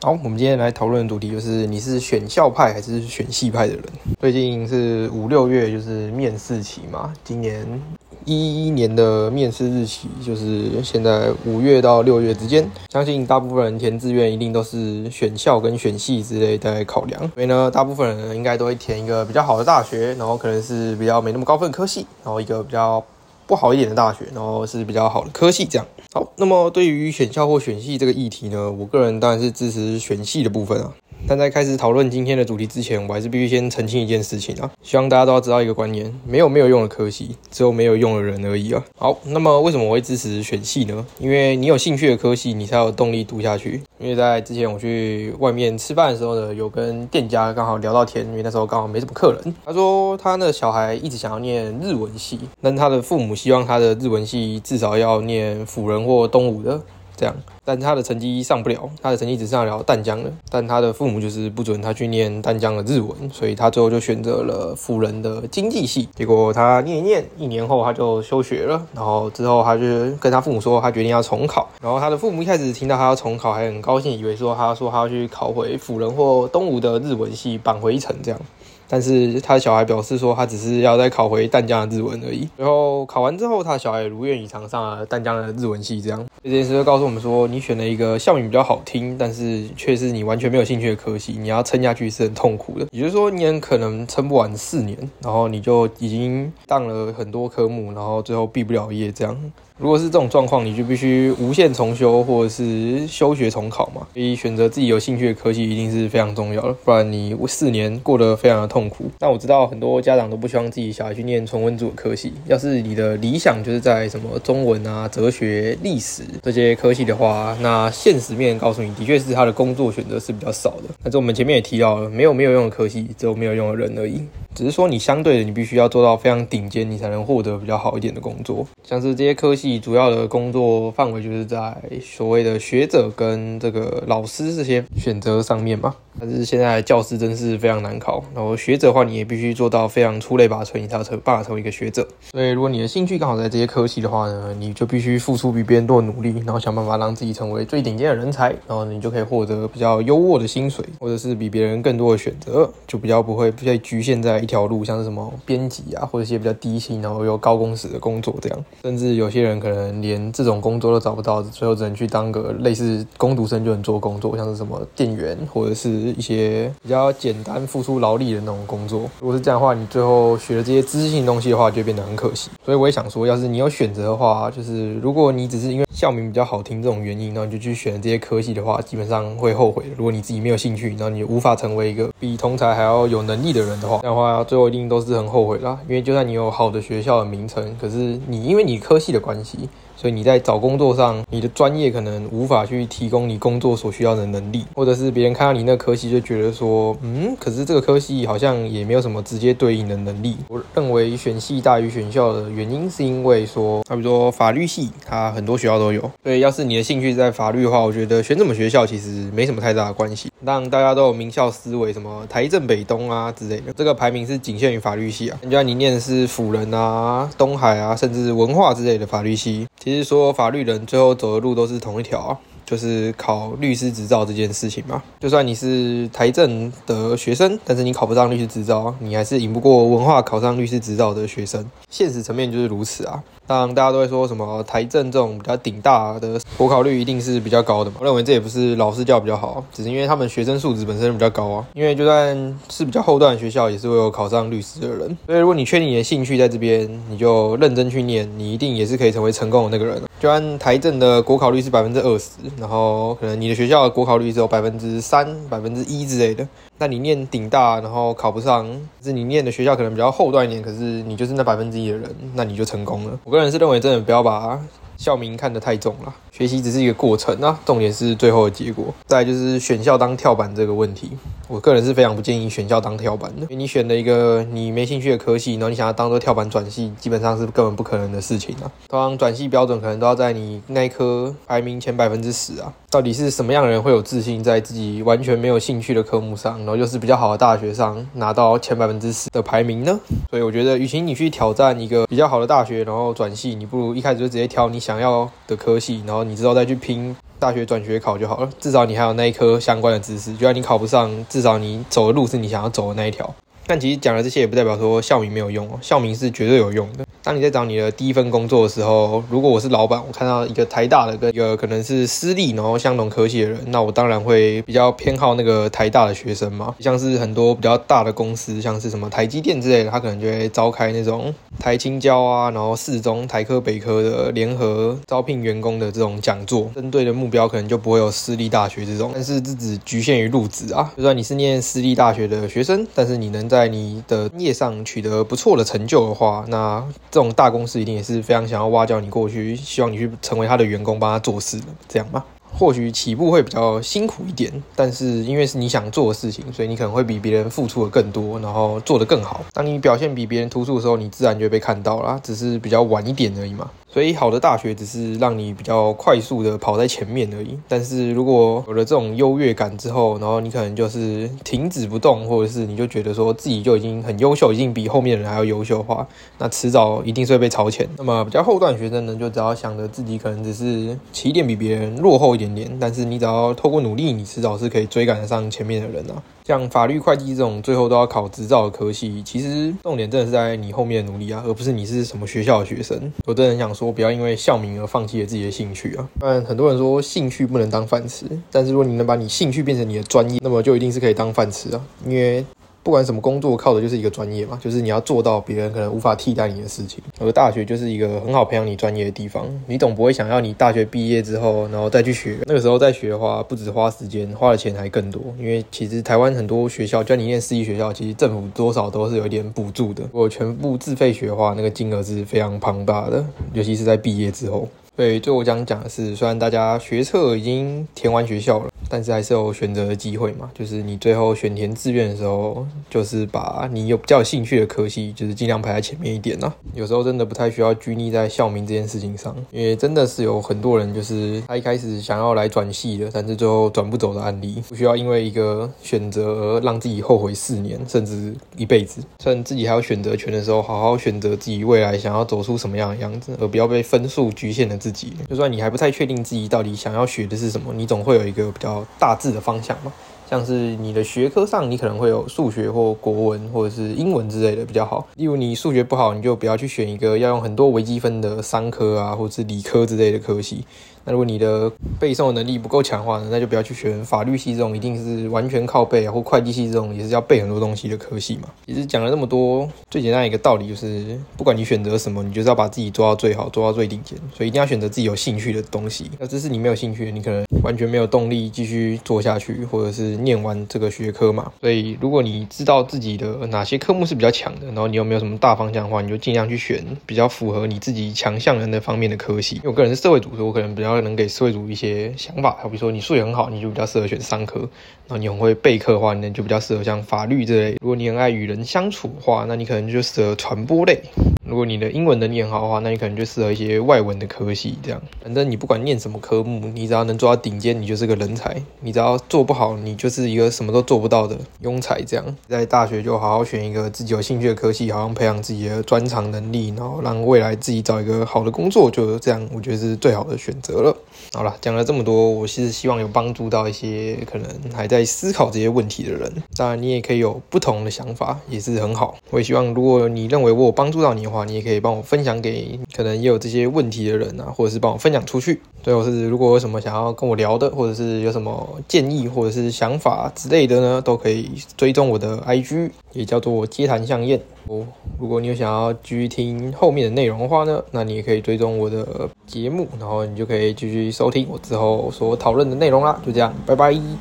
好，我们今天来讨论的主题就是你是选校派还是选系派的人。最近是五六月，就是面试期嘛。今年一一年的面试日期就是现在五月到六月之间。相信大部分人填志愿一定都是选校跟选系之类在考量，所以呢，大部分人应该都会填一个比较好的大学，然后可能是比较没那么高分科系，然后一个比较。不好一点的大学，然后是比较好的科系，这样好。那么对于选校或选系这个议题呢，我个人当然是支持选系的部分啊。但在开始讨论今天的主题之前，我还是必须先澄清一件事情啊，希望大家都要知道一个观念：没有没有用的科系，只有没有用的人而已啊。好，那么为什么我会支持选系呢？因为你有兴趣的科系，你才有动力读下去。因为在之前我去外面吃饭的时候呢，有跟店家刚好聊到天，因为那时候刚好没什么客人。他说他那小孩一直想要念日文系，但他的父母希望他的日文系至少要念辅仁或东吴的。这样，但他的成绩上不了，他的成绩只上了淡江了。但他的父母就是不准他去念淡江的日文，所以他最后就选择了辅仁的经济系。结果他念一念，一年后他就休学了。然后之后他就跟他父母说，他决定要重考。然后他的父母一开始听到他要重考，还很高兴，以为说他说他要去考回辅仁或东吴的日文系，扳回一城这样。但是他小孩表示说，他只是要再考回淡江的日文而已。然后考完之后，他小孩如愿以偿上了淡江的日文系。这样这件事就告诉我们说，你选了一个校名比较好听，但是却是你完全没有兴趣的科系，你要撑下去是很痛苦的。也就是说，你很可能撑不完四年，然后你就已经当了很多科目，然后最后毕不了业这样。如果是这种状况，你就必须无限重修或者是休学重考嘛。所以选择自己有兴趣的科系一定是非常重要的，不然你四年过得非常的痛苦。但我知道很多家长都不希望自己小孩去念纯文组的科系。要是你的理想就是在什么中文啊、哲学、历史这些科系的话，那现实面告诉你，的确是他的工作选择是比较少的。但是我们前面也提到了，没有没有用的科系，只有没有用的人而已。只是说你相对的，你必须要做到非常顶尖，你才能获得比较好一点的工作。像是这些科系主要的工作范围，就是在所谓的学者跟这个老师这些选择上面嘛。但是现在教师真是非常难考，然后学者的话，你也必须做到非常出类拔萃，你才成办法成为一个学者。所以如果你的兴趣刚好在这些科系的话呢，你就必须付出比别人多的努力，然后想办法让自己成为最顶尖的人才，然后你就可以获得比较优渥的薪水，或者是比别人更多的选择，就比较不会被局限在一条路，像是什么编辑啊，或者一些比较低薪然后又高工时的工作这样。甚至有些人可能连这种工作都找不到，最后只能去当个类似工读生就能做工作，像是什么店员或者是。一些比较简单、付出劳力的那种工作，如果是这样的话，你最后学了这些知识性东西的话，就变得很可惜。所以我也想说，要是你有选择的话，就是如果你只是因为校名比较好听这种原因，然后你就去选这些科系的话，基本上会后悔的。如果你自己没有兴趣，然后你无法成为一个比同才还要有能力的人的话，这样的话啊最后一定都是很后悔啦。因为就算你有好的学校的名称，可是你因为你科系的关系。所以你在找工作上，你的专业可能无法去提供你工作所需要的能力，或者是别人看到你那科系就觉得说，嗯，可是这个科系好像也没有什么直接对应的能力。我认为选系大于选校的原因，是因为说，比如说法律系，它很多学校都有。所以要是你的兴趣在法律的话，我觉得选什么学校其实没什么太大的关系。让大家都有名校思维，什么台政北东啊之类的，这个排名是仅限于法律系啊。人家你念的是辅仁啊、东海啊，甚至文化之类的法律系。其实说法律人最后走的路都是同一条啊，就是考律师执照这件事情嘛。就算你是台政的学生，但是你考不上律师执照，你还是赢不过文化考上律师执照的学生。现实层面就是如此啊。当然，大家都会说什么台政这种比较顶大的国考率一定是比较高的嘛？我认为这也不是老师教比较好，只是因为他们学生素质本身比较高啊。因为就算是比较后段的学校，也是会有考上律师的人。所以如果你确定你的兴趣在这边，你就认真去念，你一定也是可以成为成功的那个人。就按台政的国考率是百分之二十，然后可能你的学校的国考率只有百分之三、百分之一之类的。那你念顶大，然后考不上，是你念的学校可能比较后段一点，可是你就是那百分之一的人，那你就成功了。我个人是认为，真的不要把校名看得太重了，学习只是一个过程啊，重点是最后的结果。再就是选校当跳板这个问题，我个人是非常不建议选校当跳板的，因为你选了一个你没兴趣的科系，然后你想要当做跳板转系，基本上是根本不可能的事情啊。通常转系标准可能都要在你那一科排名前百分之十啊。到底是什么样的人会有自信在自己完全没有兴趣的科目上，然后又是比较好的大学上拿到前百分之十的排名呢？所以我觉得，与其你去挑战一个比较好的大学，然后转系，你不如一开始就直接挑你想要的科系，然后你之后再去拼大学转学考就好了。至少你还有那一科相关的知识，就算你考不上，至少你走的路是你想要走的那一条。但其实讲了这些也不代表说校名没有用哦，校名是绝对有用的。当你在找你的第一份工作的时候，如果我是老板，我看到一个台大的跟一个可能是私立然后相同科系的人，那我当然会比较偏好那个台大的学生嘛。像是很多比较大的公司，像是什么台积电之类的，他可能就会召开那种台青交啊，然后四中、台科、北科的联合招聘员工的这种讲座，针对的目标可能就不会有私立大学这种，但是这只局限于入职啊。就算你是念私立大学的学生，但是你能在你的业上取得不错的成就的话，那这种大公司一定也是非常想要挖角你过去，希望你去成为他的员工，帮他做事的，这样吗？或许起步会比较辛苦一点，但是因为是你想做的事情，所以你可能会比别人付出的更多，然后做得更好。当你表现比别人突出的时候，你自然就会被看到啦，只是比较晚一点而已嘛。所以好的大学只是让你比较快速的跑在前面而已。但是如果有了这种优越感之后，然后你可能就是停止不动，或者是你就觉得说自己就已经很优秀，已经比后面的人还要优秀的话，那迟早一定是会被超前。那么比较后段学生呢，就只要想着自己可能只是起点比别人落后一点点，但是你只要透过努力，你迟早是可以追赶得上前面的人啊。像法律、会计这种最后都要考执照的科系，其实重点真的是在你后面的努力啊，而不是你是什么学校的学生。有的人想说，不要因为校名而放弃了自己的兴趣啊。但很多人说兴趣不能当饭吃，但是如果你能把你兴趣变成你的专业，那么就一定是可以当饭吃啊，因为。不管什么工作，靠的就是一个专业嘛，就是你要做到别人可能无法替代你的事情。而大学就是一个很好培养你专业的地方。你总不会想要你大学毕业之后，然后再去学。那个时候再学的话，不止花时间，花的钱还更多。因为其实台湾很多学校，就算你念私立学校，其实政府多少都是有一点补助的。如果全部自费学的话，那个金额是非常庞大的，尤其是在毕业之后。对，最后我想讲的是，虽然大家学测已经填完学校了。但是还是有选择的机会嘛，就是你最后选填志愿的时候，就是把你有比较有兴趣的科系，就是尽量排在前面一点呢。有时候真的不太需要拘泥在校名这件事情上，因为真的是有很多人，就是他一开始想要来转系的，但是最后转不走的案例，不需要因为一个选择而让自己后悔四年甚至一辈子。趁自己还有选择权的时候，好好选择自己未来想要走出什么样的样子，而不要被分数局限了自己。就算你还不太确定自己到底想要学的是什么，你总会有一个比较。大致的方向嘛，像是你的学科上，你可能会有数学或国文或者是英文之类的比较好。例如你数学不好，你就不要去选一个要用很多微积分的商科啊，或者是理科之类的科系。那如果你的背诵能力不够强的话呢，那就不要去选法律系这种一定是完全靠背啊，或会计系这种也是要背很多东西的科系嘛。其实讲了那么多，最简单一个道理就是，不管你选择什么，你就是要把自己做到最好，做到最顶尖。所以一定要选择自己有兴趣的东西。那这是你没有兴趣，你可能完全没有动力继续做下去，或者是念完这个学科嘛。所以如果你知道自己的哪些科目是比较强的，然后你又没有什么大方向的话，你就尽量去选比较符合你自己强项的那方面的科系。因为我个人是社会组，所以我可能比较。可能给社会组一些想法，好比说你数学很好，你就比较适合选商科；然后你很会备课的话，你就比较适合像法律这类。如果你很爱与人相处的话，那你可能就适合传播类。如果你的英文能力很好的话，那你可能就适合一些外文的科系。这样，反正你不管念什么科目，你只要能做到顶尖，你就是个人才；你只要做不好，你就是一个什么都做不到的庸才。这样，在大学就好好选一个自己有兴趣的科系，好好培养自己的专长能力，然后让未来自己找一个好的工作，就这样，我觉得是最好的选择了。好了，讲了这么多，我是希望有帮助到一些可能还在思考这些问题的人。当然，你也可以有不同的想法，也是很好。我也希望，如果你认为我有帮助到你的话，你也可以帮我分享给可能也有这些问题的人啊，或者是帮我分享出去。最后是，如果有什么想要跟我聊的，或者是有什么建议或者是想法之类的呢，都可以追踪我的 IG，也叫做街谈相宴。哦，如果你有想要继续听后面的内容的话呢，那你也可以追踪我的节目，然后你就可以继续收听我之后所讨论的内容啦。就这样，拜拜。